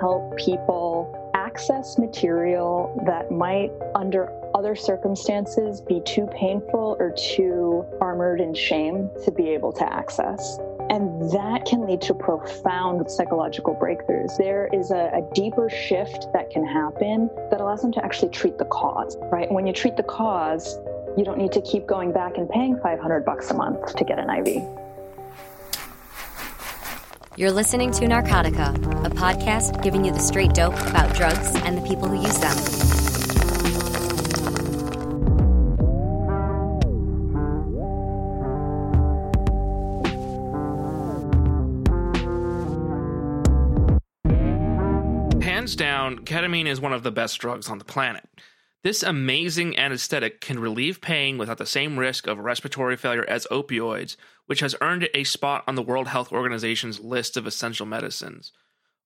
help people access material that might, under other circumstances, be too painful or too armored in shame to be able to access. And that can lead to profound psychological breakthroughs. There is a, a, deeper shift that can happen that allows them to actually treat the cause, right? When you treat the cause, you don't need to keep going back and paying 500 bucks a month to get an IV. You're listening to Narcotica, a podcast giving you the straight dope about drugs and the people who use them. Hands down, ketamine is one of the best drugs on the planet. This amazing anesthetic can relieve pain without the same risk of respiratory failure as opioids, which has earned it a spot on the World Health Organization's list of essential medicines.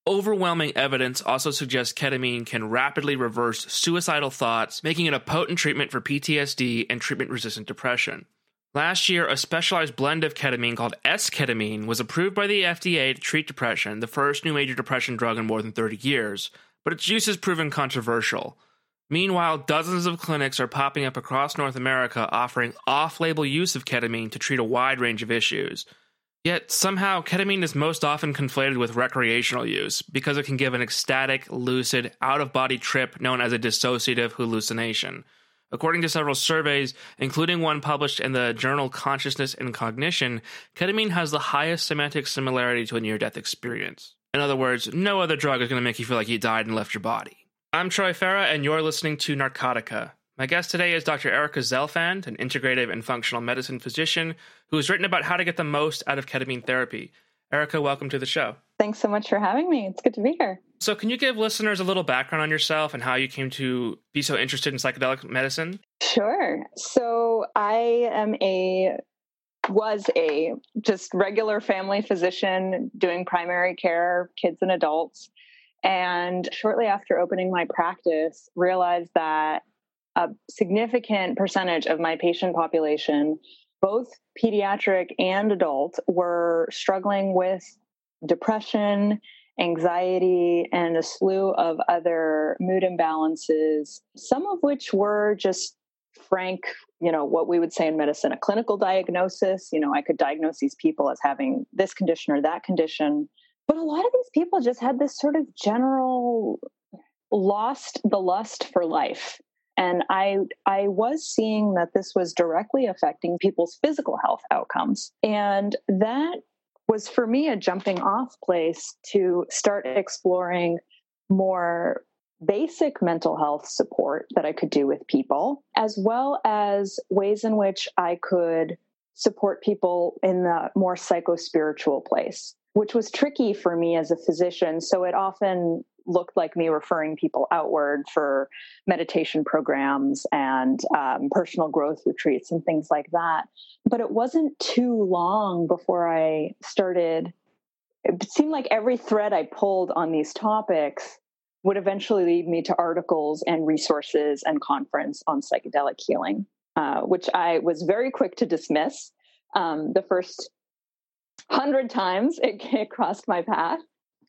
Overwhelming evidence also suggests ketamine can rapidly reverse suicidal thoughts, making it a potent treatment for PTSD and treatment resistant depression. Last year, a specialized blend of ketamine called S-ketamine was approved by the FDA to treat depression, the first new major depression drug in more than 30 years, but its use has proven controversial. Meanwhile, dozens of clinics are popping up across North America offering off label use of ketamine to treat a wide range of issues. Yet, somehow, ketamine is most often conflated with recreational use because it can give an ecstatic, lucid, out of body trip known as a dissociative hallucination. According to several surveys, including one published in the journal Consciousness and Cognition, ketamine has the highest semantic similarity to a near death experience. In other words, no other drug is going to make you feel like you died and left your body. I'm Troy Farah, and you're listening to Narcotica. My guest today is Dr. Erica Zelfand, an integrative and functional medicine physician who has written about how to get the most out of ketamine therapy. Erica, welcome to the show. Thanks so much for having me. It's good to be here. So, can you give listeners a little background on yourself and how you came to be so interested in psychedelic medicine? Sure. So, I am a was a just regular family physician doing primary care, kids and adults. And shortly after opening my practice, realized that a significant percentage of my patient population, both pediatric and adult, were struggling with depression, anxiety, and a slew of other mood imbalances, some of which were just frank, you know, what we would say in medicine, a clinical diagnosis. You know, I could diagnose these people as having this condition or that condition but a lot of these people just had this sort of general lost the lust for life. And I I was seeing that this was directly affecting people's physical health outcomes. And that was for me a jumping off place to start exploring more basic mental health support that I could do with people, as well as ways in which I could support people in the more psycho spiritual place which was tricky for me as a physician. So it often looked like me referring people outward for meditation programs and um, personal growth retreats and things like that. But it wasn't too long before I started. It seemed like every thread I pulled on these topics would eventually lead me to articles and resources and conference on psychedelic healing, uh, which I was very quick to dismiss. Um, the first hundred times it, it crossed my path.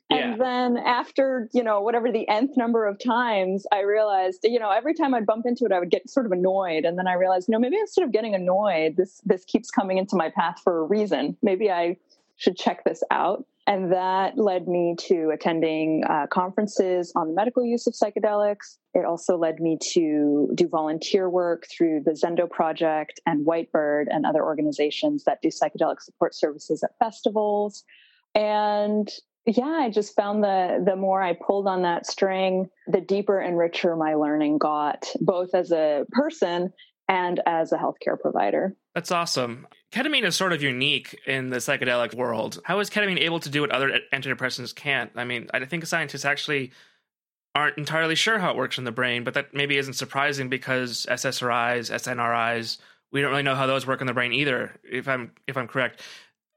Yeah. And then after, you know, whatever the nth number of times, I realized, you know, every time I'd bump into it, I would get sort of annoyed. And then I realized, no, maybe instead of getting annoyed, this this keeps coming into my path for a reason. Maybe I should check this out. And that led me to attending uh, conferences on the medical use of psychedelics. It also led me to do volunteer work through the Zendo Project and Whitebird and other organizations that do psychedelic support services at festivals. And yeah, I just found the the more I pulled on that string, the deeper and richer my learning got, both as a person and as a healthcare provider. That's awesome. Ketamine is sort of unique in the psychedelic world. How is ketamine able to do what other antidepressants can't? I mean, I think scientists actually aren't entirely sure how it works in the brain, but that maybe isn't surprising because SSRIs, SNRIs, we don't really know how those work in the brain either, if I'm if I'm correct.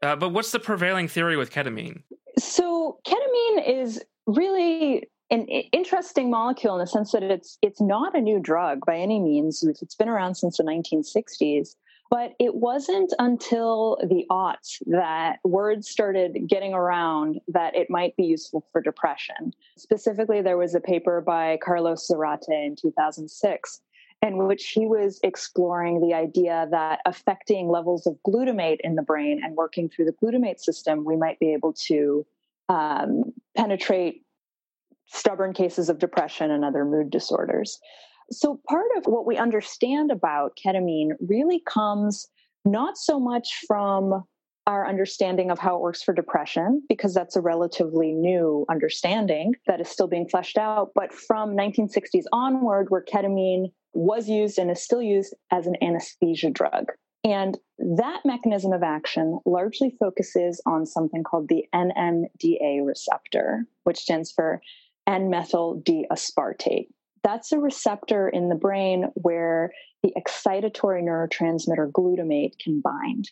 Uh, but what's the prevailing theory with ketamine? So ketamine is really an interesting molecule in the sense that it's it's not a new drug by any means. It's been around since the 1960s. But it wasn't until the aughts that words started getting around that it might be useful for depression. Specifically, there was a paper by Carlos Zarate in 2006 in which he was exploring the idea that affecting levels of glutamate in the brain and working through the glutamate system, we might be able to um, penetrate stubborn cases of depression and other mood disorders. So, part of what we understand about ketamine really comes not so much from our understanding of how it works for depression, because that's a relatively new understanding that is still being fleshed out, but from 1960s onward, where ketamine was used and is still used as an anesthesia drug. And that mechanism of action largely focuses on something called the NMDA receptor, which stands for N methyl D aspartate. That's a receptor in the brain where the excitatory neurotransmitter glutamate can bind.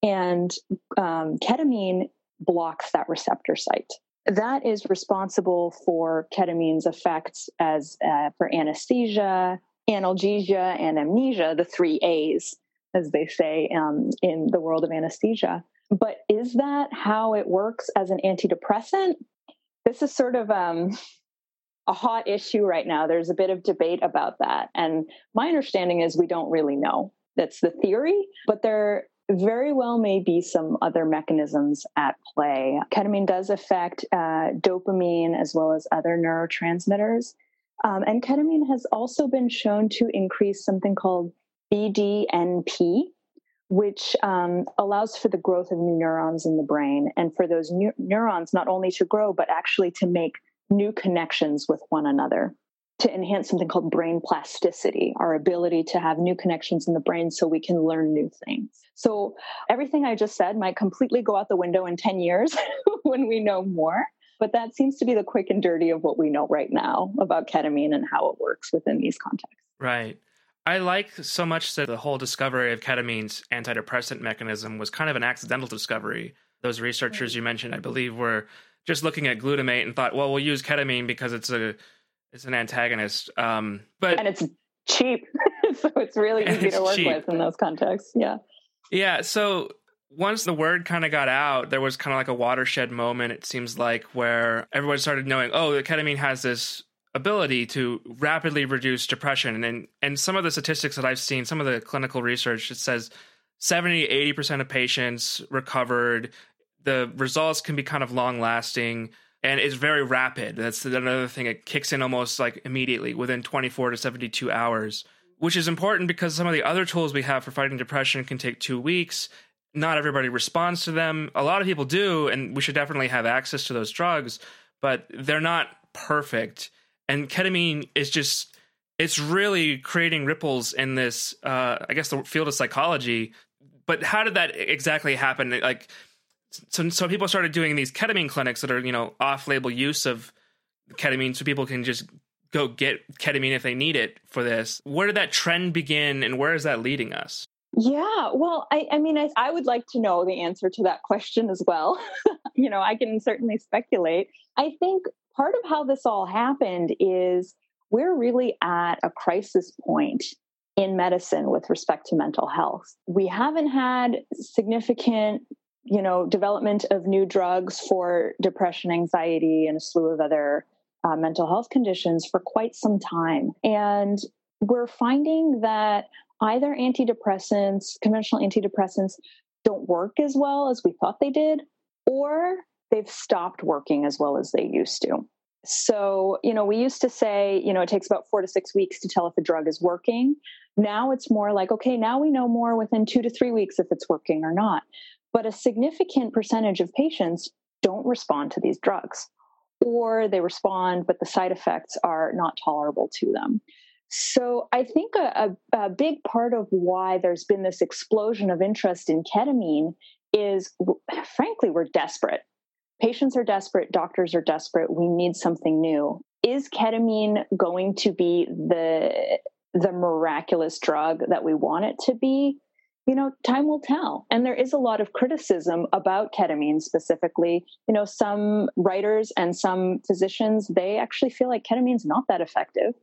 And um, ketamine blocks that receptor site. That is responsible for ketamine's effects as uh, for anesthesia, analgesia, and amnesia, the three A's, as they say um, in the world of anesthesia. But is that how it works as an antidepressant? This is sort of um, a hot issue right now. There's a bit of debate about that. And my understanding is we don't really know. That's the theory, but there very well may be some other mechanisms at play. Ketamine does affect uh, dopamine as well as other neurotransmitters. Um, and ketamine has also been shown to increase something called BDNF, which um, allows for the growth of new neurons in the brain and for those new neurons not only to grow, but actually to make new connections with one another to enhance something called brain plasticity, our ability to have new connections in the brain so we can learn new things. So, everything I just said might completely go out the window in 10 years when we know more. But that seems to be the quick and dirty of what we know right now about ketamine and how it works within these contexts. Right. I like so much that the whole discovery of ketamine's antidepressant mechanism was kind of an accidental discovery. Those researchers you mentioned, I believe, were just looking at glutamate and thought, well, we'll use ketamine because it's a it's an antagonist. Um, but and it's cheap, so it's really easy it's to work cheap. with in those contexts. Yeah. Yeah. So once the word kind of got out, there was kind of like a watershed moment. It seems like where everyone started knowing, oh, the ketamine has this ability to rapidly reduce depression, and and some of the statistics that I've seen, some of the clinical research, it says 70 80 percent of patients recovered the results can be kind of long lasting and it's very rapid. That's another thing. It kicks in almost like immediately within 24 to 72 hours, which is important because some of the other tools we have for fighting depression can take two weeks. Not everybody responds to them. A lot of people do, and we should definitely have access to those drugs, but they're not perfect. And ketamine is just, it's really creating ripples in this, uh, I guess, the field of psychology. But how did that exactly happen? Like, so so people started doing these ketamine clinics that are you know off label use of ketamine, so people can just go get ketamine if they need it for this. Where did that trend begin, and where is that leading us? Yeah, well, I, I mean, I, I would like to know the answer to that question as well. you know, I can certainly speculate. I think part of how this all happened is we're really at a crisis point in medicine with respect to mental health. We haven't had significant you know, development of new drugs for depression, anxiety, and a slew of other uh, mental health conditions for quite some time. And we're finding that either antidepressants, conventional antidepressants, don't work as well as we thought they did, or they've stopped working as well as they used to. So, you know, we used to say, you know, it takes about four to six weeks to tell if a drug is working. Now it's more like, okay, now we know more within two to three weeks if it's working or not. But a significant percentage of patients don't respond to these drugs, or they respond, but the side effects are not tolerable to them. So I think a, a, a, big part of why there's been this explosion of interest in ketamine is, frankly, we're desperate. Patients are desperate, doctors are desperate. We need something new. Is ketamine going to be the the miraculous drug that we want it to be? You know, time will tell. And there is a lot of criticism about ketamine specifically. You know, some writers and some physicians, they actually feel like ketamine's not that effective.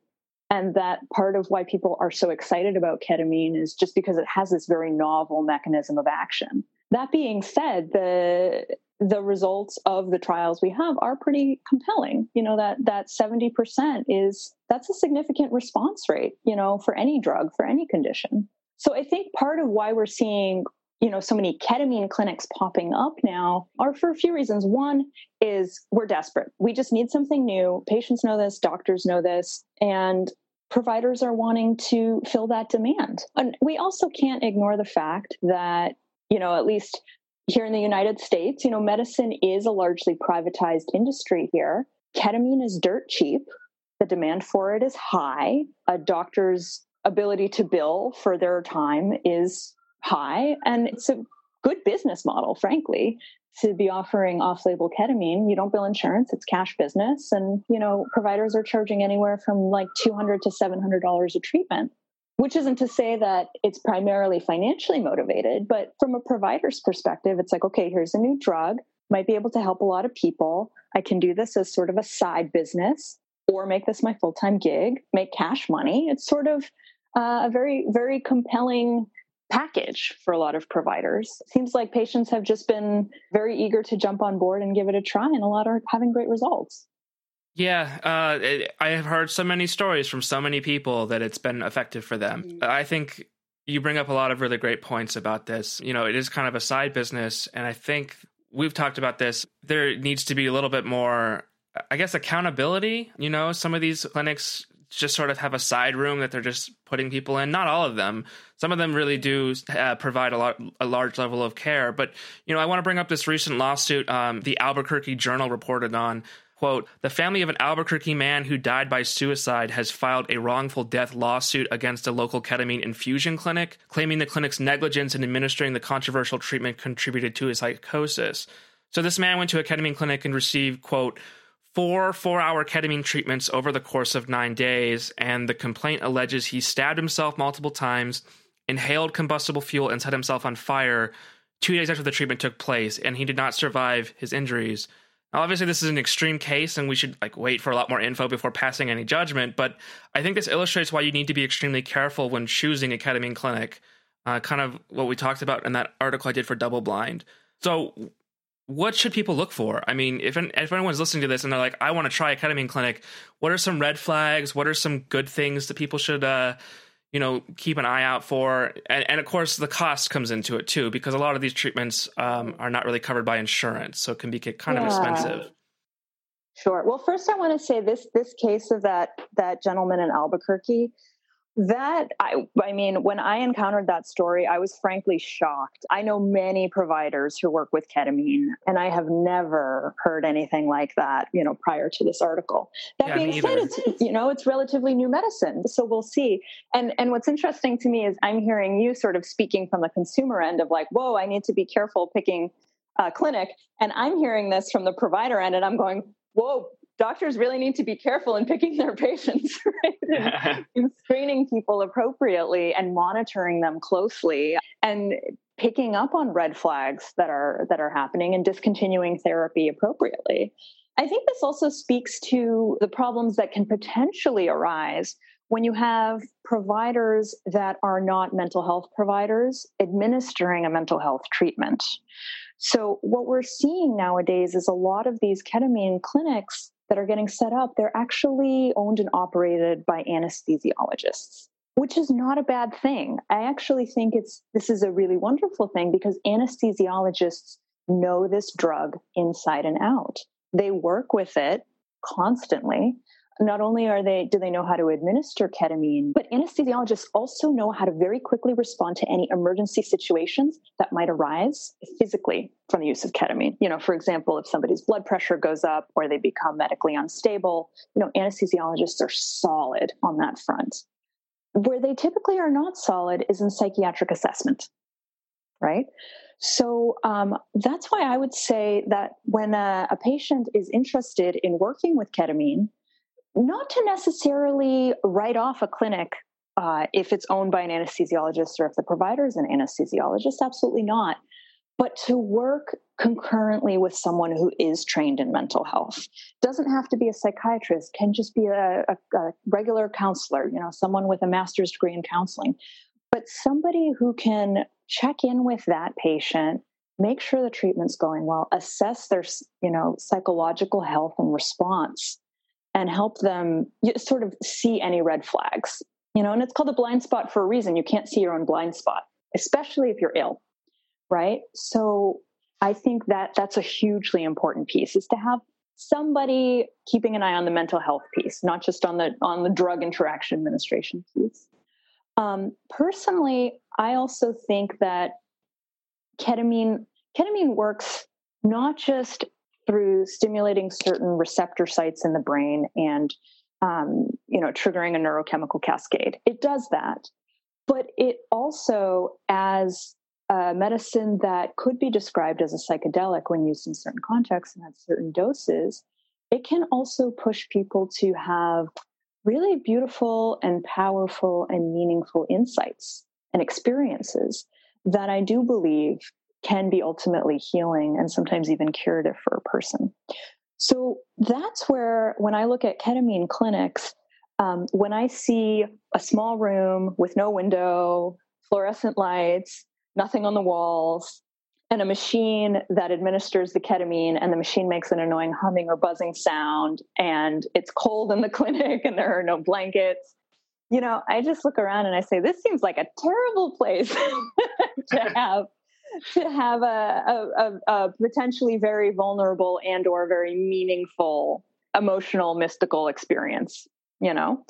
And that part of why people are so excited about ketamine is just because it has this very novel mechanism of action. That being said, the the results of the trials we have are pretty compelling. You know that that 70% is that's a significant response rate, you know, for any drug, for any condition. So I think part of why we're seeing you know so many ketamine clinics popping up now are for a few reasons. One is we're desperate. We just need something new. Patients know this. Doctors know this. And providers are wanting to fill that demand. And we also can't ignore the fact that you know at least here in the united states you know medicine is a largely privatized industry here. Ketamine is dirt cheap. The demand for it is high. A doctor's ability to bill for their time is high and it's a good business model frankly to be offering off-label ketamine. You don't bill insurance it's cash business and you know providers are charging anywhere from like 200 to 700 dollars a treatment which isn't to say that it's primarily financially motivated but from a provider's perspective it's like okay here's a new drug might be able to help a lot of people. I can do this as sort of a side business or make this my full-time gig make cash money it's sort of uh, a very very compelling package for a lot of providers. Seems like patients have just been very eager to jump on board and give it a try, and a lot are having great results. Yeah, uh, it, I have heard so many stories from so many people that it's been effective for them. Mm-hmm. I think you bring up a lot of really great points about this. You know, it is kind of a side business, and I think we've talked about this. There needs to be a little bit more, I guess, accountability. You know, some of these clinics just sort of have a side room that they're just putting people in. Not all of them. Some of them really do uh, provide a lot, a large level of care. But you know, I want to bring up this recent lawsuit. Um, the Albuquerque Journal reported on. Quote, the family of an Albuquerque man who died by suicide has filed a wrongful death lawsuit against a local ketamine infusion clinic, claiming the clinic's negligence in administering the controversial treatment contributed to his psychosis. So this man went to a ketamine clinic and received, quote, four four hour ketamine treatments over the course of nine days, and the complaint alleges he stabbed himself multiple times, inhaled combustible fuel, and set himself on fire two days after the treatment took place, and he did not survive his injuries. Now, obviously, this is an extreme case, and we should like wait for a lot more info before passing any judgment. But I think this illustrates why you need to be extremely careful when choosing a ketamine clinic. Uh, kind of what we talked about in that article I did for Double Blind. So, what should people look for? I mean, if if anyone's listening to this and they're like, I want to try a ketamine clinic, what are some red flags? What are some good things that people should, uh, you know, keep an eye out for? And, and, of course, the cost comes into it too, because a lot of these treatments um, are not really covered by insurance, so it can be kind of yeah. expensive. Sure. Well, first, I want to say this: this case of that that gentleman in Albuquerque that I, I mean, when I encountered that story, I was frankly shocked. I know many providers who work with ketamine, and I have never heard anything like that. You know, prior to this article. That yeah, being said, it's you know it's relatively new medicine, so we'll see. And and what's interesting to me is I'm hearing you sort of speaking from the consumer end of like, whoa, I need to be careful picking a clinic, and I'm hearing this from the provider end, and I'm going, whoa, doctors really need to be careful in picking their patients right? and, screening people appropriately and monitoring them closely and picking up on red flags that are that are happening and discontinuing therapy appropriately i think this also speaks to the problems that can potentially arise when you have providers that are not mental health providers administering a mental health treatment so, what we're seeing nowadays is a lot of these ketamine clinics that are getting set up, they're actually owned and operated by anesthesiologists, which is not a bad thing. I actually think it's this is a really wonderful thing because anesthesiologists know this drug inside and out. They work with it constantly not only are they do they know how to administer ketamine but anesthesiologists also know how to very quickly respond to any emergency situations that might arise physically from the use of ketamine. You know for example if somebody's blood pressure goes up or they become medically unstable you know anesthesiologists are solid on that front. Where they typically are not solid is in psychiatric assessment right? So um, that's why I would say that when a, a, patient is interested in working with ketamine, not to necessarily write off a clinic uh, if it's owned by an anesthesiologist or if the provider is an anesthesiologist, absolutely not. but to work concurrently with someone who is trained in mental health doesn't have to be a psychiatrist can just be a, a, a, regular counselor you know someone with a master's degree in counseling but somebody who can check in with that patient make sure the treatment's going well assess their you know psychological health and response and help them sort of see any red flags you know and it's called a blind spot for a reason you can't see your own blind spot especially if you're ill right? So I think that that's a hugely important piece is to have somebody keeping an eye on the mental health piece, not just on the on the drug interaction administration piece. Um, personally, I also think that ketamine ketamine works not just through stimulating certain receptor sites in the brain and um, you know triggering a neurochemical cascade. It does that, but it also as a medicine that could be described as a psychedelic when used in certain contexts and at certain doses, it can also push people to have really beautiful and powerful and meaningful insights and experiences that I do believe can be ultimately healing and sometimes even curative for a person. So that's where, when I look at ketamine clinics, um, when I see a small room with no window, fluorescent lights, nothing on the walls, and a machine that administers the ketamine and the machine makes an annoying humming or buzzing sound and it's cold in the clinic and there are no blankets you know i just look around and i say this seems like a terrible place to have to have a, a, a, potentially very vulnerable and or very meaningful emotional mystical experience you know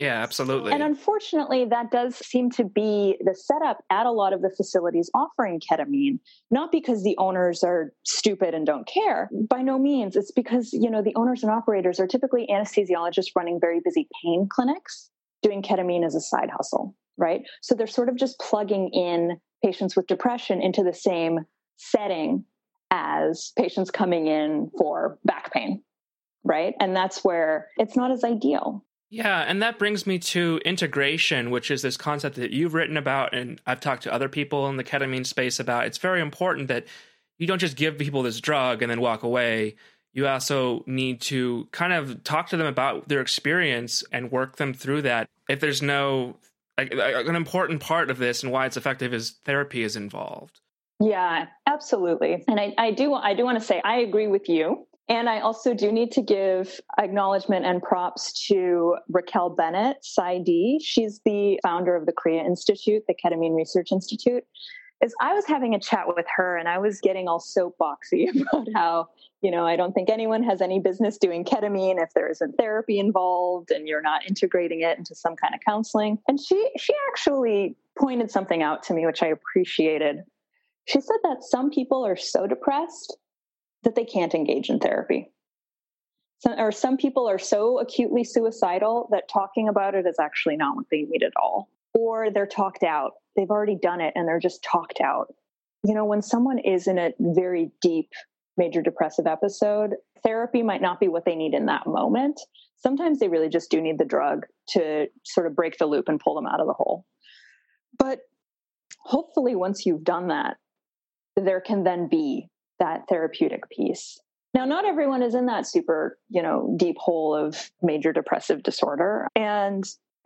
yeah, absolutely. And unfortunately, that does seem to be the setup at a lot of the facilities offering ketamine, not because the owners are stupid and don't care. By no means. It's because, you know, the owners and operators are typically anesthesiologists running very busy pain clinics, doing ketamine as a side hustle, right? So they're sort of just plugging in patients with depression into the same setting as patients coming in for back pain, right? And that's where it's not as ideal. Yeah, and that brings me to integration, which is this concept that you've written about and I've talked to other people in the ketamine space about. It's very important that you don't just give people this drug and then walk away. You also need to kind of talk to them about their experience and work them through that. If there's no like, an important part of this and why it's effective is therapy is involved. Yeah, absolutely. And I, I do I do want to say I agree with you and I also do need to give acknowledgement and props to Raquel Bennett, PsyD. She's the founder of the KRIYA Institute, the Ketamine Research Institute. Is I was having a chat with her and I was getting all soapboxy about how, you know, I don't think anyone has any business doing ketamine if there isn't therapy involved and you're not integrating it into some kind of counseling. And she she actually pointed something out to me which I appreciated. She said that some people are so depressed that they can't engage in therapy. Some, or some people are so acutely suicidal that talking about it is actually not what they need at all. Or they're talked out. They've already done it and they're just talked out. You know, when someone is in a very deep major depressive episode, therapy might not be what they need in that moment. Sometimes they really just do need the drug to sort of break the loop and pull them out of the hole. But hopefully, once you've done that, there can then be that therapeutic piece. Now, not everyone is in that super, you know, deep hole of major depressive disorder. And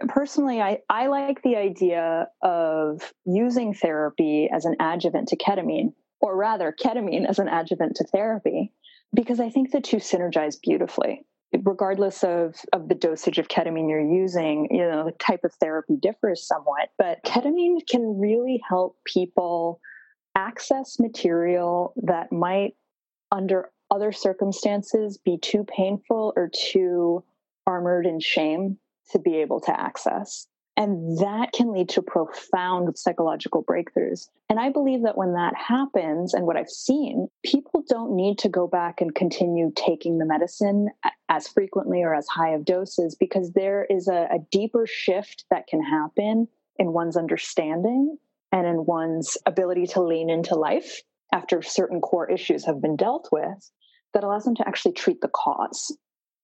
personally, I, I like the idea of using therapy as an adjuvant to ketamine, or rather, ketamine as an adjuvant to therapy, because I think the two synergize beautifully. Regardless of, of the dosage of ketamine you're using, you know, the type of therapy differs somewhat, but ketamine can really help people access material that might, under other circumstances, be too painful or too armored in shame to be able to access. And that can lead to profound psychological breakthroughs. And I believe that when that happens, and what I've seen, people don't need to go back and continue taking the medicine as frequently or as high of doses because there is a, a deeper shift that can happen in one's understanding and in one's ability to lean into life after certain core issues have been dealt with that allows them to actually treat the cause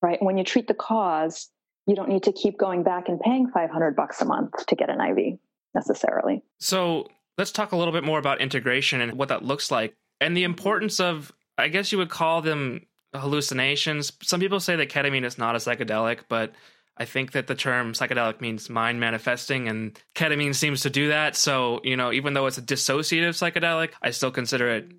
right when you treat the cause you don't need to keep going back and paying 500 bucks a month to get an iv necessarily so Let's talk a little bit more about integration and what that looks like and the importance of, I guess you would call them hallucinations. Some people say that ketamine is not a psychedelic, but I think that the term psychedelic means mind manifesting, and ketamine seems to do that. So, you know, even though it's a dissociative psychedelic, I still consider it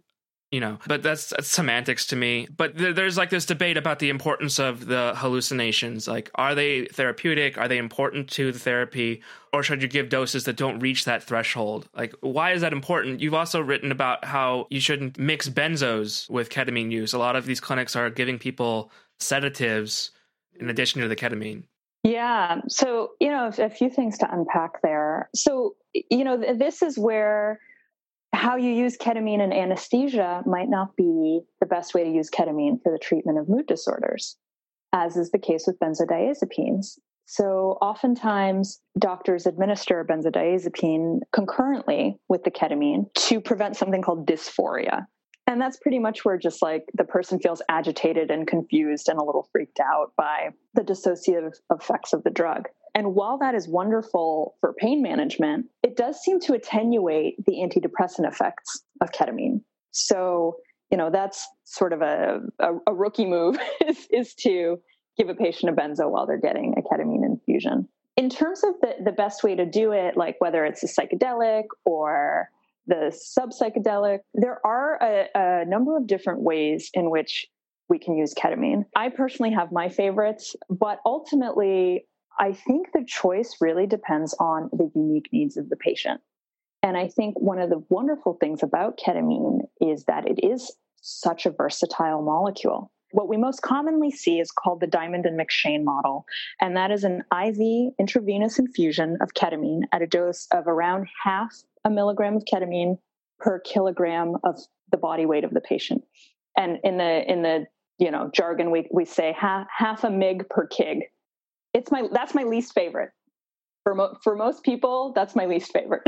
you know but that's, that's semantics to me. But th- there's like this debate about the importance of the hallucinations. Like are they therapeutic? Are they important to the therapy? Or should you give doses that don't reach that threshold? Like why is that important? You've also written about how you shouldn't mix benzos with ketamine use. A lot of these clinics are giving people sedatives in addition to the ketamine. Yeah. So you know a few things to unpack there. So you know this is where how you use ketamine in anesthesia might not be the best way to use ketamine for the treatment of mood disorders, as is the case with benzodiazepines. So, oftentimes, doctors administer benzodiazepine concurrently with the ketamine to prevent something called dysphoria. And that's pretty much where just like the person feels agitated and confused and a little freaked out by the dissociative effects of the drug. And while that is wonderful for pain management, it does seem to attenuate the antidepressant effects of ketamine. So, you know, that's sort of a, a, a rookie move is, is to give a patient a benzo while they're getting a ketamine infusion. In terms of the, the best way to do it, like whether it's a psychedelic or the sub psychedelic, there are a, a number of different ways in which we can use ketamine. I personally have my favorites, but ultimately, I think the choice really depends on the unique needs of the patient. And I think one of the wonderful things about ketamine is that it is such a versatile molecule. What we most commonly see is called the Diamond and McShane model, and that is an IV intravenous infusion of ketamine at a dose of around half a milligram of ketamine per kilogram of the body weight of the patient. And in the in the you know jargon, we we say half half a mig per kig it's my that's my least favorite. For mo- for most people that's my least favorite.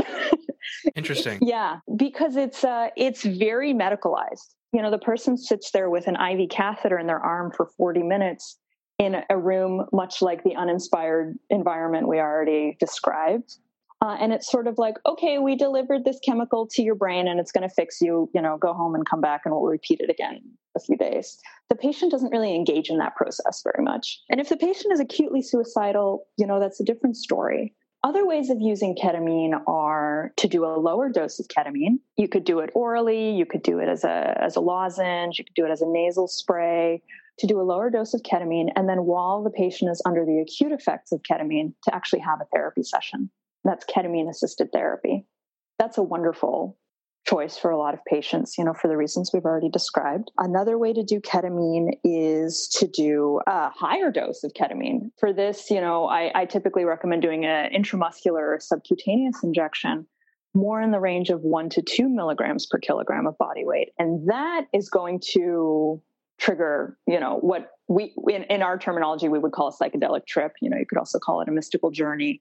Interesting. Yeah because it's uh it's very medicalized. You know the person sits there with an iv catheter in their arm for 40 minutes in a room much like the uninspired environment we already described uh, and it's sort of like okay we delivered this chemical to your brain and it's going to fix you you know go home and come back and we'll repeat it again a few days the patient doesn't really engage in that process very much and if the patient is acutely suicidal you know that's a different story other ways of using ketamine are to do a lower dose of ketamine. You could do it orally, you could do it as a, as a lozenge, you could do it as a nasal spray, to do a lower dose of ketamine, and then while the patient is under the acute effects of ketamine, to actually have a therapy session. That's ketamine assisted therapy. That's a wonderful choice for a lot of patients, you know, for the reasons we've already described. Another way to do ketamine is to do a higher dose of ketamine. For this, you know, I, I typically recommend doing an intramuscular or subcutaneous injection more in the range of one to two milligrams per kilogram of body weight. And that is going to trigger, you know, what we in, in our terminology we would call a psychedelic trip. You know, you could also call it a mystical journey.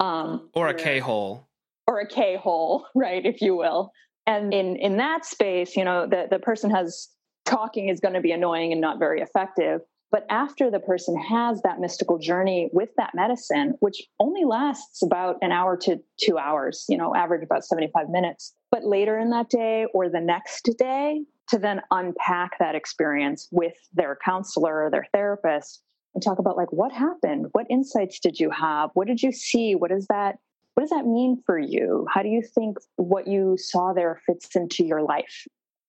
Um, or a K hole. Or a K hole, right, if you will. And in in that space, you know, the, the person has talking is going to be annoying and not very effective. But after the person has that mystical journey with that medicine, which only lasts about an hour to two hours, you know, average about 75 minutes. But later in that day or the next day, to then unpack that experience with their counselor or their therapist and talk about like what happened? What insights did you have? What did you see? What is that what does that mean for you? How do you think what you saw there fits into your life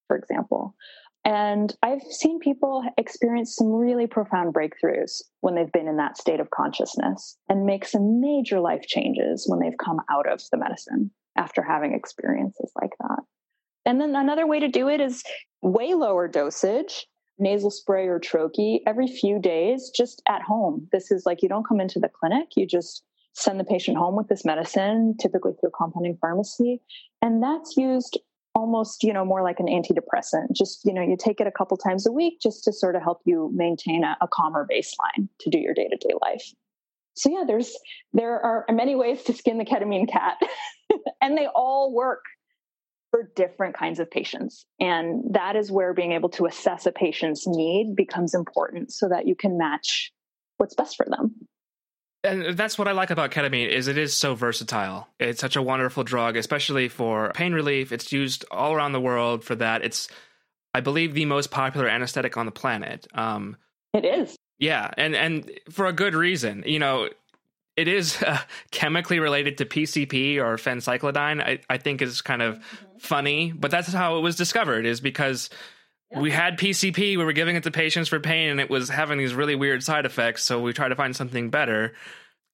for example? And i've seen people experience some really profound breakthroughs when they've been in that state of consciousness and make some major life changes when they've come out of the medicine after having experiences like that and then another way to do it is way lower dosage, nasal spray or troche every few days, just at home. This is like you don't come into the clinic, you just send the patient home with this medicine, typically through a compounding pharmacy. And that's used almost, you know, more like an antidepressant. Just, you know, you take it a couple times a week just to sort of help you maintain a, a calmer baseline to do your day to day life. So yeah, there's there are many ways to skin the ketamine cat, and they all work for different kinds of patients. And that is where being able to assess a patient's need becomes important so that you can match what's best for them. And that's what I like about ketamine is it is so versatile. It's such a wonderful drug, especially for pain relief. It's used all around the world for that. It's, I believe, the most popular anesthetic on the planet. Um, it is. Yeah, and and for a good reason. You know, it is uh, chemically related to PCP or phencyclidine. I, I think is kind of mm-hmm. funny, but that's how it was discovered. Is because yeah. we had PCP, we were giving it to patients for pain, and it was having these really weird side effects. So we tried to find something better.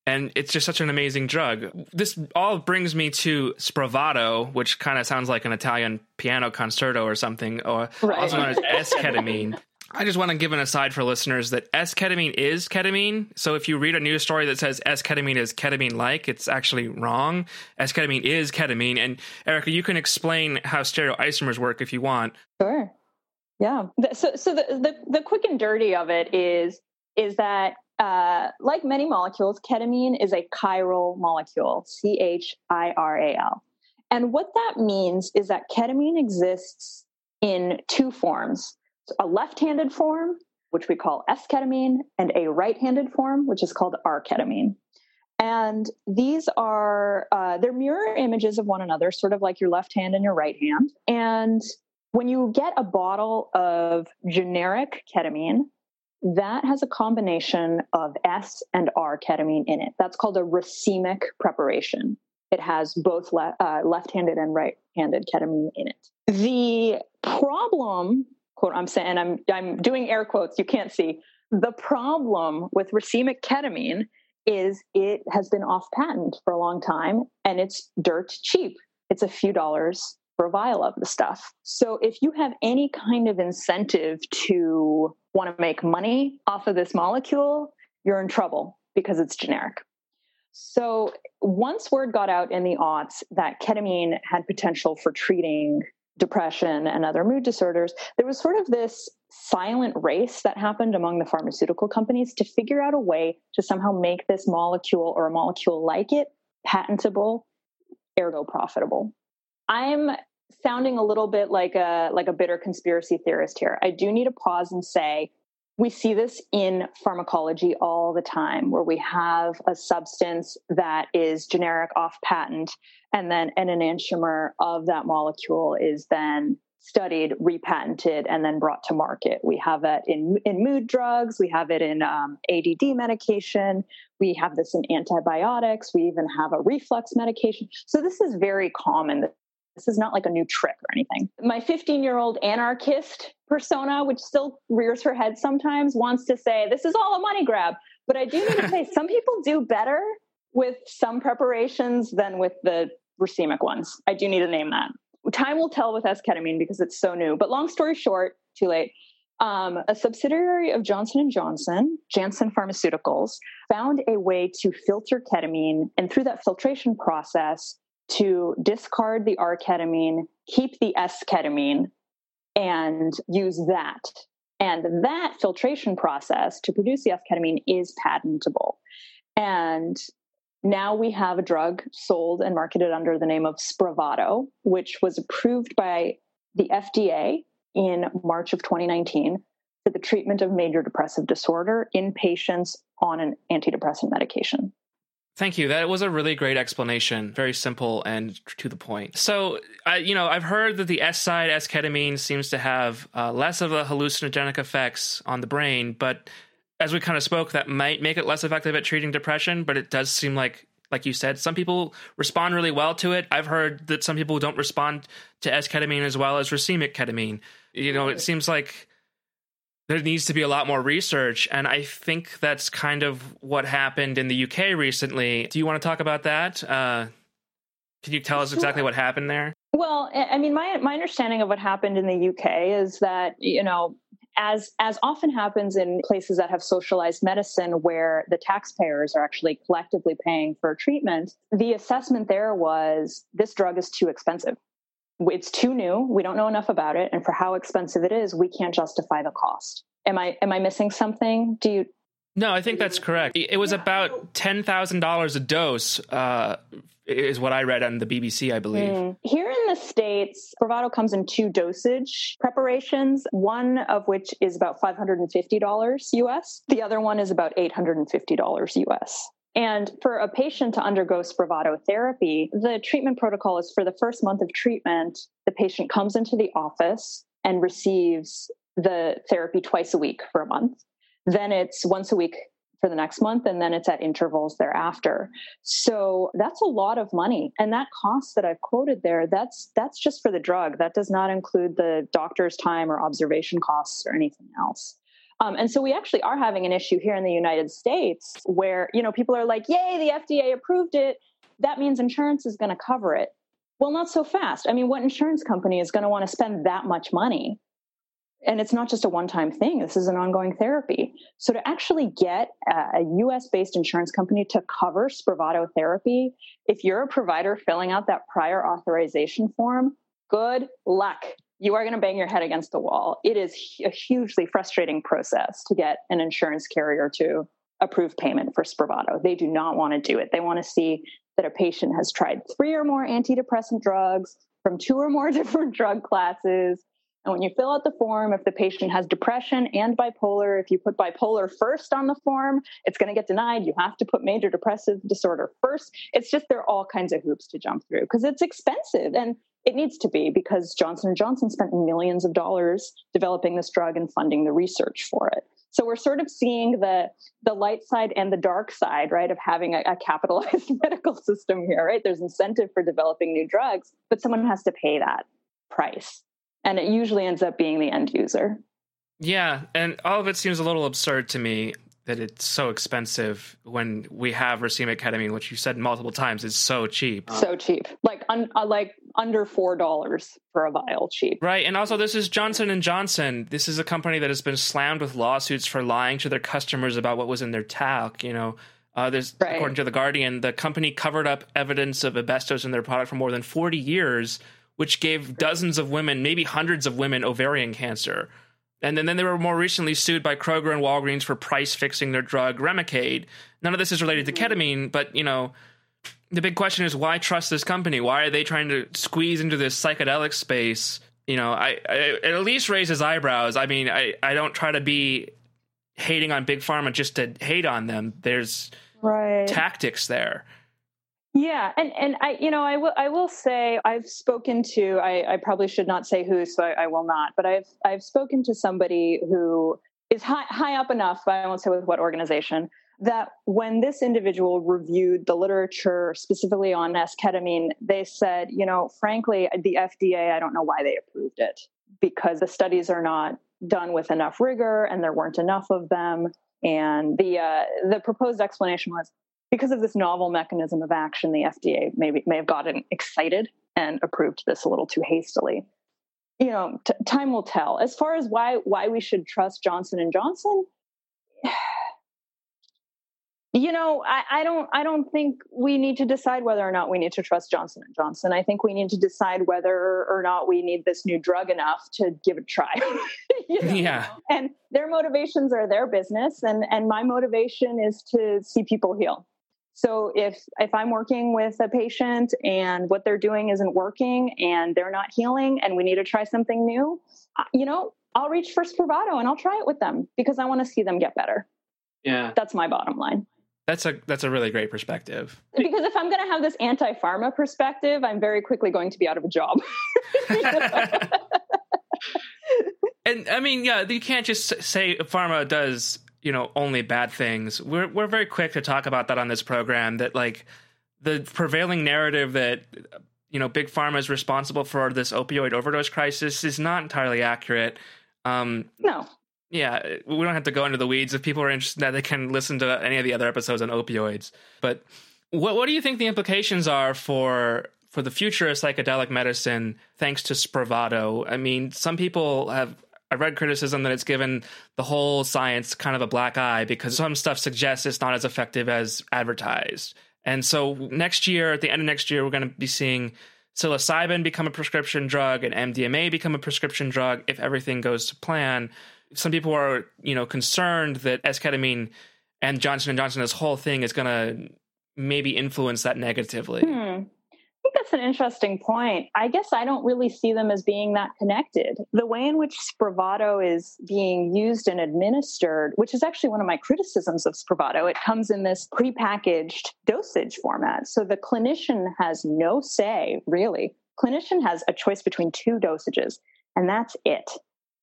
And it's just such an amazing drug. This all brings me to Spravato, which kind of sounds like an Italian piano concerto or something, or right. also known as S-ketamine. I just want to give an aside for listeners that S ketamine is ketamine. So if you read a news story that says S ketamine is ketamine like, it's actually wrong. S ketamine is ketamine. And Erica, you can explain how stereoisomers work if you want. Sure. Yeah. So, so the, the, the quick and dirty of it is, is that uh, like many molecules, ketamine is a chiral molecule, C H I R A L. And what that means is that ketamine exists in two forms a left handed form, which we call S ketamine, and a right handed form, which is called R ketamine. And these are, uh, they're mirror images of one another, sort of like your left hand and your right hand. And when you get a bottle of generic ketamine, that has a combination of S and R ketamine in it. That's called a racemic preparation. It has both le- uh, left handed and right handed ketamine in it. The problem quote I'm saying I'm I'm doing air quotes you can't see. The problem with racemic ketamine is it has been off patent for a long time and it's dirt cheap. It's a few dollars for a vial of the stuff. So if you have any kind of incentive to want to make money off of this molecule you're in trouble because it's generic. So once word got out in the aughts that ketamine had potential for treating depression and other mood disorders, there was sort of this silent race that happened among the pharmaceutical companies to figure out a way to somehow make this molecule or a molecule like it patentable, ergo profitable. I'm sounding a little bit like a like a bitter conspiracy theorist here. I do need to pause and say we see this in pharmacology all the time where we have a substance that is generic off patent and then an enantiomer of that molecule is then studied repatented and then brought to market. We have it in in mood drugs. We have it in um, add medication. We have this in antibiotics. We even have a reflux medication. So this is very common. This is not like a new trick or anything. My 15 year old anarchist persona, which still rears her head sometimes, wants to say, this is all a money grab. But I do need to say, some people do better with some preparations than with the racemic ones. I do need to name that. Time will tell with S-ketamine because it's so new. But long story short, too late. Um, a subsidiary of Johnson and Johnson, Janssen Pharmaceuticals, found a way to filter ketamine, and through that filtration process, to discard the R ketamine, keep the S ketamine, and use that. And that filtration process to produce the S ketamine is patentable. And now we have a drug sold and marketed under the name of Spravato, which was approved by the FDA in March of 2019 for the treatment of major depressive disorder in patients on an antidepressant medication. Thank you. That was a really great explanation. Very simple and to the point. So, uh, you know, I've heard that the S side, S ketamine, seems to have uh, less of a hallucinogenic effects on the brain, but as we kind of spoke, that might make it less effective at treating depression. But it does seem like, like you said, some people respond really well to it. I've heard that some people don't respond to S ketamine as well as racemic ketamine. You know, it seems like there needs to be a lot more research. And I think that's kind of what happened in the UK recently. Do you want to talk about that? Uh, can you tell us exactly what happened there? Well, I mean, my my understanding of what happened in the UK is that you know, as as often happens in places that have socialized medicine, where the taxpayers are actually collectively paying for treatment, the assessment there was this drug is too expensive it's too new. We don't know enough about it. And for how expensive it is we can't justify the cost. Am i am i missing something? Do you? No i think that's correct. It was about $10000 a dose uh, is what i read on the bbc i believe. Mm. here in the states Spravato comes in two dosage preparations one of which is about $550 us the other one is about $850 us And for a patient to undergo Spravato therapy, the treatment protocol is for the first month of treatment, the patient comes into the office and receives the therapy twice a week for a month. Then it's once a week for the next month and then it's at intervals thereafter. So that's a lot of money. And that cost that i've quoted there that's that's just for the drug. That does not include the doctor's time or observation costs or anything else um, and so we actually are having an issue here in the United States where, you know, people are like, yay, the FDA approved it. That means insurance is going to cover it. Well, not so fast. I mean, what insurance company is going to want to spend that much money? And it's not just a one time thing, this is an ongoing therapy. So, to actually get a US based insurance company to cover Spravato therapy, if you're a provider filling out that prior authorization form, good luck you are going to bang your head against the wall. It is a hugely frustrating process to get an insurance carrier to approve payment for Spravato. They do not want to do it. They want to see that a patient has tried three or more antidepressant drugs from two or more different drug classes. And when you fill out the form, if the patient has depression and bipolar, if you put bipolar first on the form, it's going to get denied. You have to put major depressive disorder first. It's just there are all kinds of hoops to jump through because it's expensive. And it needs to be because Johnson & Johnson spent millions of dollars developing this drug and funding the research for it. So we're sort of seeing the the light side and the dark side, right, of having a, a capitalized medical system here, right? There's incentive for developing new drugs, but someone has to pay that price. And it usually ends up being the end user. Yeah, and all of it seems a little absurd to me that it's so expensive when we have racemic ketamine, which you said multiple times is so cheap. So cheap, like un, uh, like under four dollars for a vial, cheap. Right, and also this is Johnson and Johnson. This is a company that has been slammed with lawsuits for lying to their customers about what was in their talc. You know, uh, there's right. according to the Guardian, the company covered up evidence of asbestos in their product for more than forty years, which gave dozens of women, maybe hundreds of women, ovarian cancer. And then, then they were more recently sued by Kroger and Walgreens for price fixing their drug Remicade. None of this is related to mm-hmm. ketamine, but you know, the big question is why trust this company? Why are they trying to squeeze into this psychedelic space? You know, I, I it at least raises eyebrows. I mean, I, I don't try to be hating on big pharma just to hate on them. There's right. tactics there. Yeah, and and I, you know, I will I will say I've spoken to I, I probably should not say who, so I, I, will not, but I've I've spoken to somebody who is high high up enough. But I won't say with what organization that when this individual reviewed the literature specifically on esketamine, they said, you know, frankly, the FDA, I don't know why they approved it because the studies are not done with enough rigor and there weren't enough of them. And the uh, the proposed explanation was because of this novel mechanism of action, the FDA maybe may have gotten excited and approved this a little too hastily. You know, t- time will tell. As far as why why we should trust Johnson and Johnson, you know, I, I don't I don't think we need to decide whether or not we need to trust Johnson and Johnson. I think we need to decide whether or not we need this new drug enough to give it a try. you know? Yeah. And their motivations are their business, and and my motivation is to see people heal so if if i'm working with a patient and what they're doing isn't working and they're not healing and we need to try something new you know i'll reach for spravato and i'll try it with them because i want to see them get better. Yeah. That's my bottom line. That's a that's a really great perspective. Because if i'm going to have this anti-pharma perspective i'm very quickly going to be out of a job. And i mean yeah you can't just say pharma does you know only bad things. We're we're very quick to talk about that on this program that like the prevailing narrative that you know big pharma is responsible for this opioid overdose crisis is not entirely accurate. Um no. yeah we don't have to go into the weeds. If people are interested that they can listen to any of the other episodes on opioids. But what what do you think the implications are for for the future of psychedelic medicine thanks to Spravato? I mean, some people have I read criticism that it's given the whole science kind of a black eye because some stuff suggests it's not as effective as advertised. And so next year, at the end of next year, we're going to be seeing psilocybin become a prescription drug and MDMA become a prescription drug if everything goes to plan. Some people are, you know, concerned that esketamine and Johnson and Johnson, this whole thing is going to maybe influence that negatively. Hmm. Think that's an interesting point. I guess I don't really see them as being that connected. The way in which Spravato is being used and administered, which is actually one of my criticisms of Spravato, it comes in this prepackaged dosage format. So the clinician has no say, really. Clinician has a choice between two dosages, and that's it.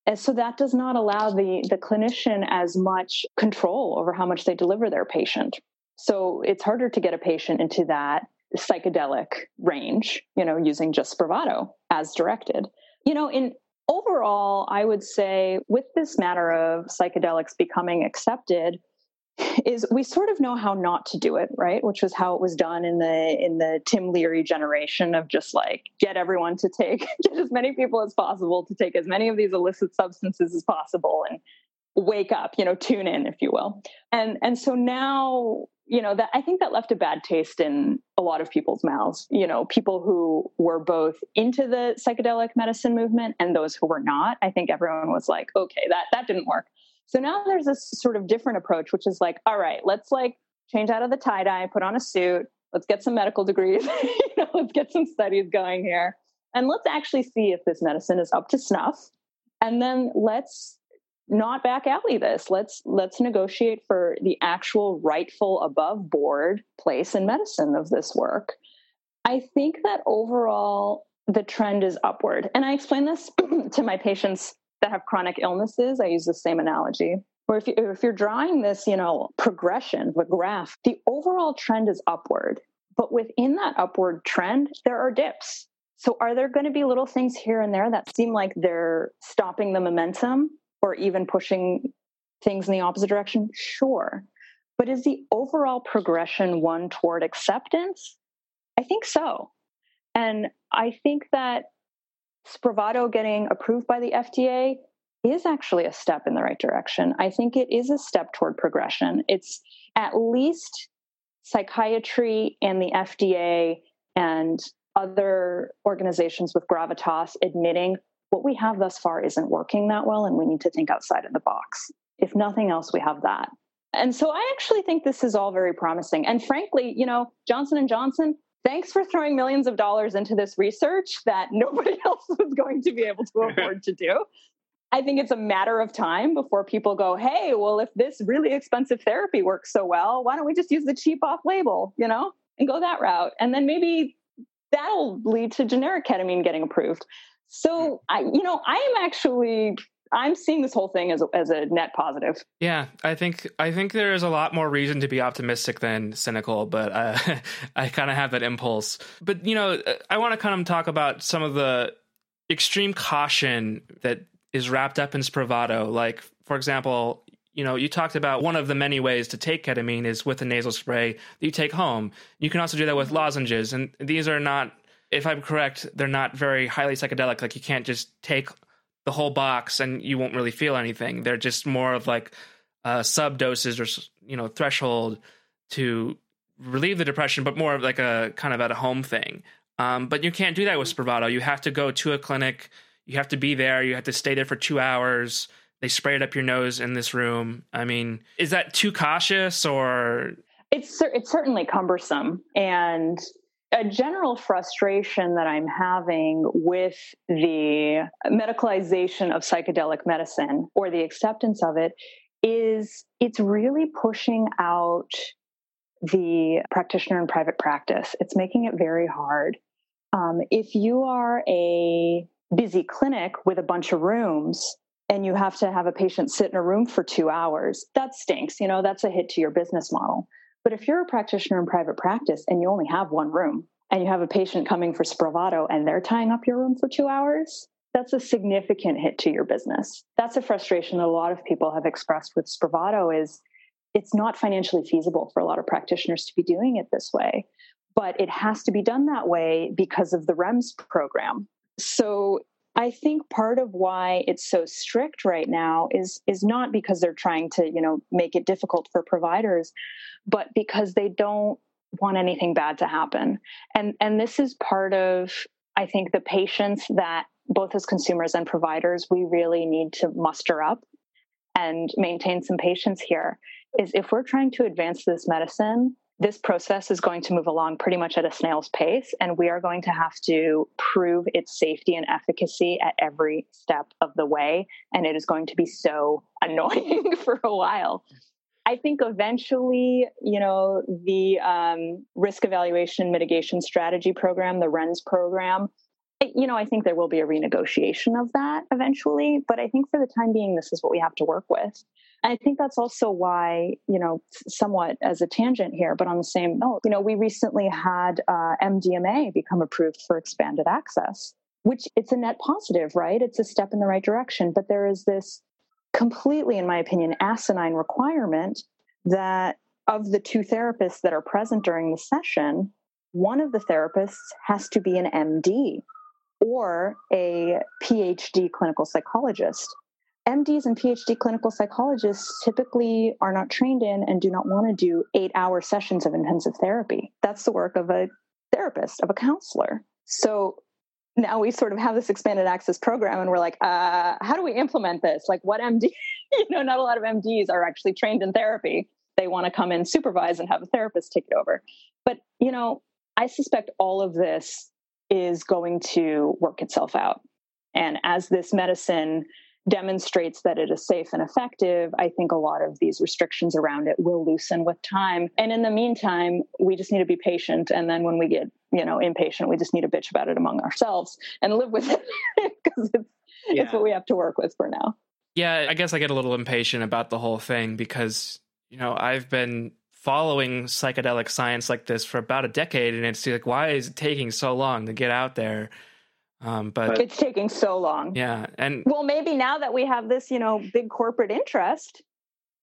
And so that does not allow the, the clinician as much control over how much they deliver their patient. So it's harder to get a patient into that psychedelic range, you know, using just Spravato as directed. You know, in overall, I would say with this matter of psychedelics becoming accepted, is we sort of know how not to do it, right? Which was how it was done in the in the Tim Leary generation of just like get everyone to take get as many people as possible to take as many of these illicit substances as possible and wake up, you know, tune in, if you will. And and so now you know that i think that left a bad taste in a lot of people's mouths you know people who were both into the psychedelic medicine movement and those who were not. I think everyone was like okay that that didn't work. So now there's this sort of different approach which is like all right let's like change out of the tie dye put on a suit let's get some medical degrees you know let's get some studies going here and let's actually see if this medicine is up to snuff and then let's not back alley this. Let's let's negotiate for the actual rightful above board place in medicine of this work. I think that overall the trend is upward. And I explain this to my patients that have chronic illnesses. I use the same analogy. Where if, you, if you're drawing this, you know, progression, the graph, the overall trend is upward. But within that upward trend, there are dips. So are there going to be little things here and there that seem like they're stopping the momentum? Or even pushing things in the opposite direction? Sure. But is the overall progression one toward acceptance? I think so. And I think that Spravato getting approved by the FDA is actually a step in the right direction. I think it is a step toward progression. It's at least psychiatry and the FDA and other organizations with gravitas admitting what we have thus far isn't working that well and we need to think outside of the box. If nothing else we have that. And so i actually think this is all very promising. And frankly you know johnson and johnson thanks for throwing millions of dollars into this research that nobody else was going to be able to afford to do. I think it's a matter of time before people go hey well if this really expensive therapy works so well why don't we just use the cheap off label you know and go that route? And then maybe that'll lead to generic ketamine getting approved so I, you know, I am actually I'm seeing this whole thing as a, as a net positive. Yeah, I think I think there is a lot more reason to be optimistic than cynical, but uh, I kind of have that impulse. But you know, I want to kind of talk about some of the extreme caution that is wrapped up in Spravato. Like, for example, you know, you talked about one of the many ways to take ketamine is with a nasal spray that you take home. You can also do that with lozenges, and these are not if I'm correct, they're not very highly psychedelic. Like you can't just take the whole box and you won't really feel anything. They're just more of like uh, sub doses or you know threshold to relieve the depression, but more of like a kind of at a home thing. Um, but you can't do that with Spravato. You have to go to a clinic. You have to be there. You have to stay there for two hours. They spray it up your nose in this room. I mean, is that too cautious or? It's it's certainly cumbersome, and a general frustration that I'm having with the medicalization of psychedelic medicine or the acceptance of it is it's really pushing out the practitioner in private practice. It's making it very hard. Um, if you are a busy clinic with a bunch of rooms and you have to have a patient sit in a room for two hours, that stinks. You know, that's a hit to your business model. But if you're a practitioner in private practice and you only have one room and you have a patient coming for Spravato and they're tying up your room for two hours, that's a significant hit to your business. That's a frustration that a lot of people have expressed with Spravato is it's not financially feasible for a lot of practitioners to be doing it this way. But it has to be done that way because of the REMS program. So I think part of why it's so strict right now is is not because they're trying to, you know, make it difficult for providers, but because they don't want anything bad to happen. And and this is part of I think the patience that both as consumers and providers we really need to muster up and maintain some patience here is if we're trying to advance this medicine this process is going to move along pretty much at a snail's pace, and we are going to have to prove its safety and efficacy at every step of the way. And it is going to be so annoying for a while. I think eventually, you know, the um, risk evaluation mitigation strategy program, the REMS program, you know, I think there will be a renegotiation of that eventually. But I think for the time being, this is what we have to work with. I think that's also why, you know, somewhat as a tangent here, but on the same note, you know, we recently had uh, MDMA become approved for expanded access, which it's a net positive, right? It's a step in the right direction. But there is this completely, in my opinion, asinine requirement that of the two therapists that are present during the session, one of the therapists has to be an MD or a PhD clinical psychologist. MDs and PhD clinical psychologists typically are not trained in and do not want to do eight hour sessions of intensive therapy. That's the work of a therapist, of a counselor. So now we sort of have this expanded access program and we're like, uh, how do we implement this? Like, what MD? you know, not a lot of MDs are actually trained in therapy. They want to come in, supervise, and have a therapist take it over. But, you know, I suspect all of this is going to work itself out. And as this medicine demonstrates that it is safe and effective, I think a lot of these restrictions around it will loosen with time. And in the meantime, we just need to be patient. And then when we get, you know, impatient, we just need to bitch about it among ourselves and live with it because it's, yeah. it's what we have to work with for now. Yeah, I guess I get a little impatient about the whole thing because, you know, I've been following psychedelic science like this for about a decade and it's like why is it taking so long to get out there um, but it's taking so long. Yeah, and well, maybe now that we have this, you know, big corporate interest,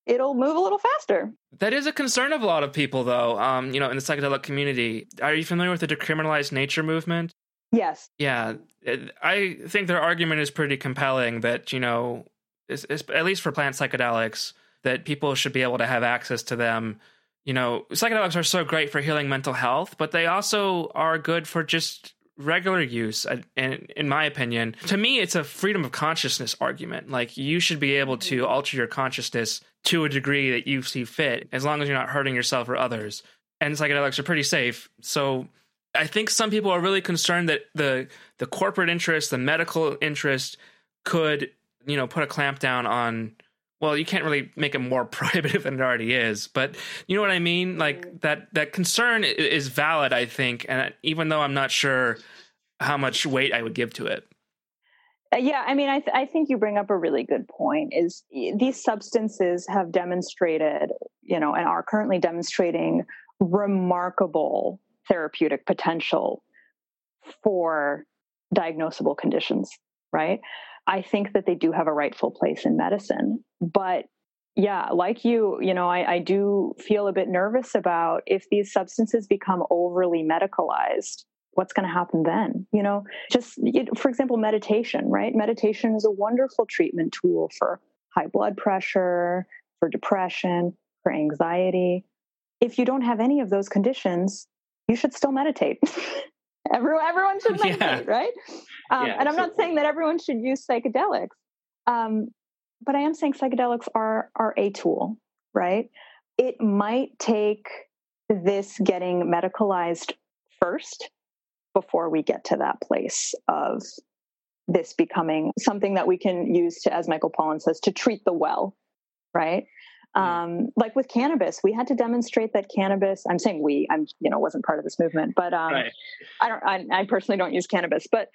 it'll move a little faster. That is a concern of a lot of people, though. Um, you know, in the psychedelic community, are you familiar with the decriminalized nature movement? Yes. Yeah, it, I think their argument is pretty compelling that you know, it's, it's, at least for plant psychedelics, that people should be able to have access to them. You know, psychedelics are so great for healing mental health, but they also are good for just regular use uh, and in my opinion to me it's a freedom of consciousness argument. Like you should be able to alter your consciousness to a degree that you see fit as long as you're not hurting yourself or others. And psychedelics are pretty safe. So i think some people are really concerned that the the corporate interest the medical interest could you know put a clamp down on well, you can't really make it more prohibitive than it already is, but you know what I mean? Like that that concern is valid, I think, and even though I'm not sure how much weight I would give to it. Uh, yeah, I mean, I, th- I think you bring up a really good point. Is these substances have demonstrated, you know, and are currently demonstrating remarkable therapeutic potential for diagnosable conditions, right? I think that they do have a rightful place in medicine. But yeah, like you, you know, I, I do feel a bit nervous about if these substances become overly medicalized, what's going to happen then? You know, just for example, meditation, right? Meditation is a wonderful treatment tool for high blood pressure, for depression, for anxiety. If you don't have any of those conditions, you should still meditate. everyone, everyone should meditate, yeah. right? Um, yeah, and I'm not saying that everyone should use psychedelics, um, but I am saying psychedelics are are a tool, right? It might take this getting medicalized first before we get to that place of this becoming something that we can use to, as Michael Pollan says, to treat the well, right? Um, like with cannabis, we had to demonstrate that cannabis. I'm saying we. I'm you know wasn't part of this movement, but um, right. I don't. I, I, personally don't use cannabis, but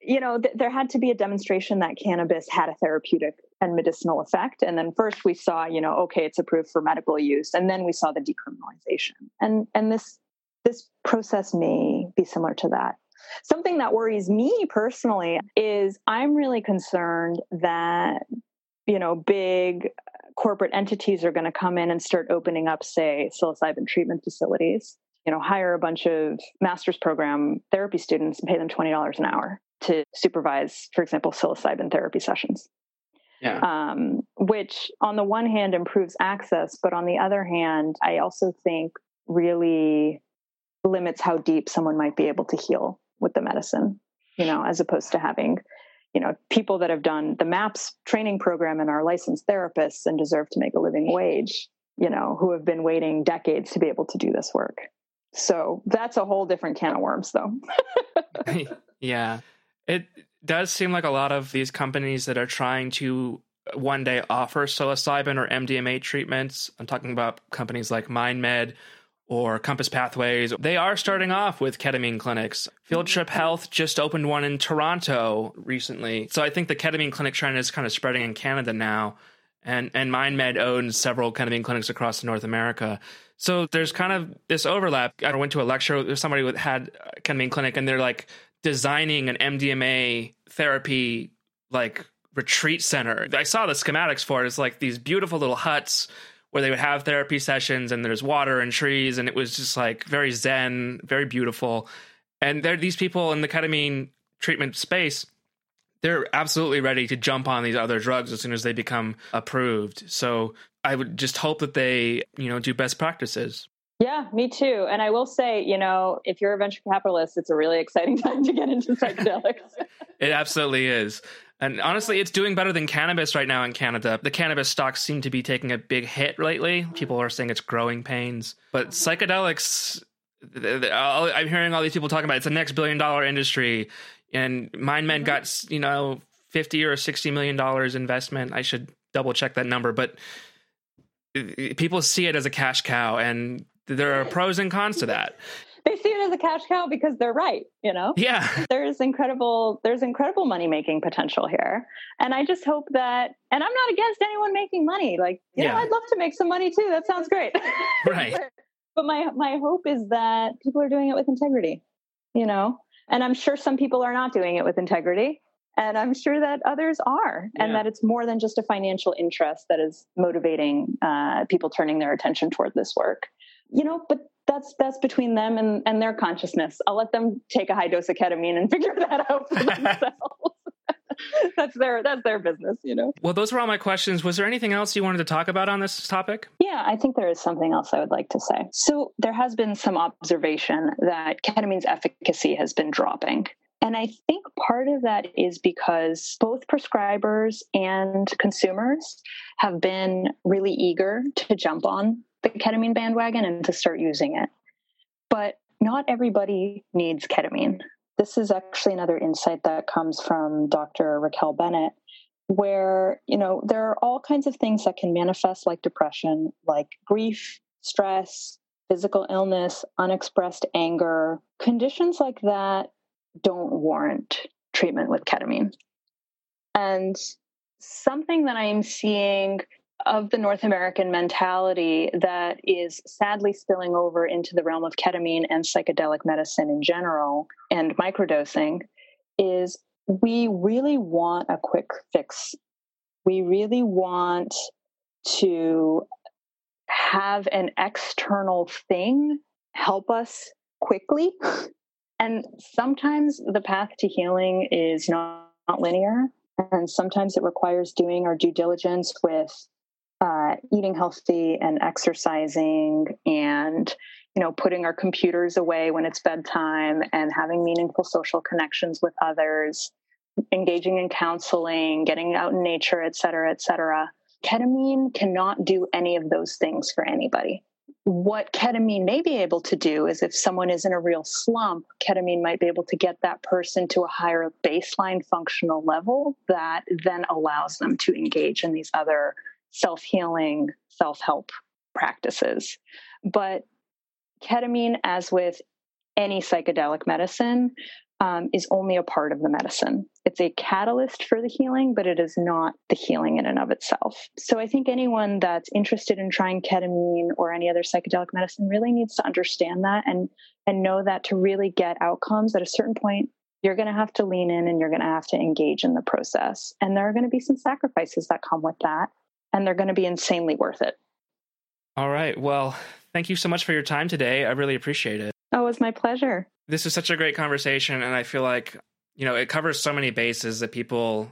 you know th- there had to be a demonstration that cannabis had a therapeutic and medicinal effect. And then first we saw, you know, okay, it's approved for medical use, and then we saw the decriminalization. And and this this process may be similar to that. Something that worries me personally is I'm really concerned that you know big corporate entities are going to come in and start opening up, say, psilocybin treatment facilities. You know, hire a bunch of master's program therapy students and pay them twenty dollars an hour to supervise, for example, psilocybin therapy sessions. Yeah. Um, which, on the one hand, improves access, but on the other hand, I also think really limits how deep someone might be able to heal with the medicine. You know, as opposed to having you know people that have done the MAPS training program and are licensed therapists and deserve to make a living wage you know, who have been waiting decades to be able to do this work. So that's a whole different can of worms, though. yeah. It does seem like a lot of these companies that are trying to one day offer psilocybin or MDMA treatments. I'm talking about companies like MindMed or Compass Pathways. They are starting off with ketamine clinics. Field Trip Health just opened one in Toronto recently. So I think the ketamine clinic trend is kind of spreading in Canada now. And and MindMed owns several ketamine clinics across North America. So there's kind of this overlap. I went to a lecture with somebody who had a ketamine clinic and they're like designing an MDMA therapy like retreat center. I saw the schematics for it. It's like these beautiful little huts where they would have therapy sessions and there's water and trees and it was just like very zen, very beautiful. And there these people in the ketamine treatment space they're absolutely ready to jump on these other drugs as soon as they become approved. So I would just hope that they, you know, do best practices. Yeah, me too. And I will say, you know, if you're a venture capitalist, it's a really exciting time to get into psychedelics. it absolutely is. And honestly, it's doing better than cannabis right now in Canada. The cannabis stocks seem to be taking a big hit lately. People are saying it's growing pains. But psychedelics, I'm hearing all these people talking about it's the next billion dollar industry. And MindMed mm-hmm. got, you know, 50 or 60 million dollars investment. I should double check that number. But people see it as a cash cow. And there are pros and cons to that they see it as a cash cow because they're right you know? Yeah. There's incredible there's incredible money making potential here. And i just hope that and i'm not against anyone making money. Like you yeah. know i'd love to make some money too. That sounds great. Right. But my my hope is that people are doing it with integrity you know? And i'm sure some people are not doing it with integrity. And i'm sure that others are. And yeah. that it's more than just a financial interest that is motivating uh, people turning their attention toward this work. You know but that's that's between them and, and their consciousness. I'll let them take a high dose of ketamine and figure that out for themselves. that's their that's their business, you know. Well, those were all my questions. Was there anything else you wanted to talk about on this topic? Yeah, I think there is something else I would like to say. So there has been some observation that ketamine's efficacy has been dropping. And I think part of that is because both prescribers and consumers have been really eager to jump on the ketamine bandwagon and to start using it. But not everybody needs ketamine. This is actually another insight that comes from Dr. Raquel Bennett, where, you know, there are all kinds of things that can manifest like depression, like grief, stress, physical illness, unexpressed anger. Conditions like that don't warrant treatment with ketamine. And something that I'm seeing of the North American mentality that is sadly spilling over into the realm of ketamine and psychedelic medicine in general and microdosing is we really want a quick fix. We really want to have an external thing help us quickly. And sometimes the path to healing is not, not linear. And sometimes it requires doing our due diligence with uh, eating healthy and exercising and you know putting our computers away when it's bedtime and having meaningful social connections with others engaging in counseling getting out in nature et cetera et cetera. Ketamine cannot do any of those things for anybody. What ketamine may be able to do is if someone is in a real slump, ketamine might be able to get that person to a higher baseline functional level that then allows them to engage in these other self healing, self help practices. But ketamine, as with any psychedelic medicine, um, is only a part of the medicine. It's a catalyst for the healing, but it is not the healing in and of itself. So I think anyone that's interested in trying ketamine or any other psychedelic medicine really needs to understand that and and know that to really get outcomes at a certain point you're going to have to lean in and you're going to have to engage in the process and there are going to be some sacrifices that come with that and they're going to be insanely worth it. All right. Well, thank you so much for your time today. I really appreciate it. Oh, it was my pleasure. This is such a great conversation and I feel like, you know, it covers so many bases that people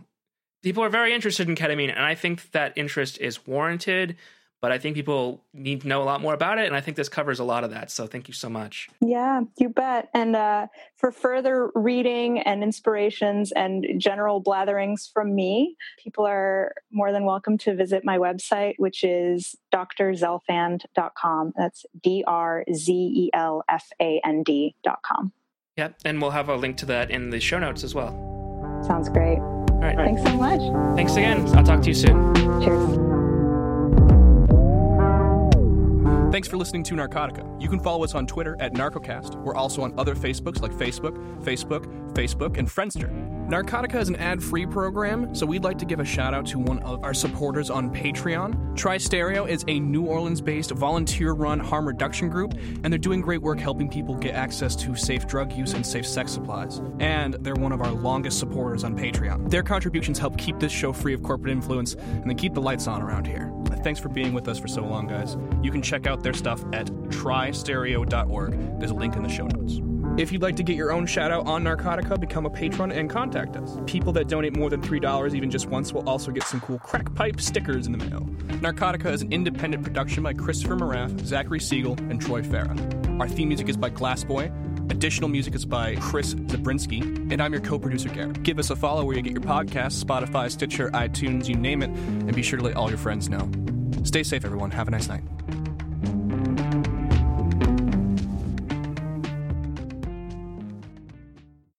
people are very interested in ketamine and I think that interest is warranted, but I think people need to know a lot more about it. And I think this covers a lot of that. So thank you so much. Yeah, you bet. And uh, for further reading and inspirations and general blatherings from me, people are more than welcome to visit my website, which is drzelfand.com. That's D R Z E L F A N D.com. Yep. And we'll have a link to that in the show notes as well. Sounds great. All right. Thanks so much. Thanks again. I'll talk to you soon. Cheers. Thanks for listening to Narcotica. You can follow us on Twitter at Narcocast. We're also on other Facebooks like Facebook, Facebook, Facebook, and Friendster. Narcotica is an ad free program, so we'd like to give a shout out to one of our supporters on Patreon. Trystereo is a New Orleans based volunteer run harm reduction group, and they're doing great work helping people get access to safe drug use and safe sex supplies. And they're one of our longest supporters on Patreon. Their contributions help keep this show free of corporate influence and they keep the lights on around here. Thanks for being with us for so long, guys. You can check out their stuff at trystereo.org. There's a link in the show notes. If you'd like to get your own shout out on Narcotica, become a patron and contact us. People that donate more than $3 even just once will also get some cool crack pipe stickers in the mail. Narcotica is an independent production by Christopher Moraff, Zachary Siegel, and Troy Farah. Our theme music is by Glassboy. Additional music is by Chris Zabrinsky, and I'm your co-producer Garrett. Give us a follow where you get your podcasts, Spotify, Stitcher, iTunes, you name it, and be sure to let all your friends know. Stay safe, everyone. Have a nice night.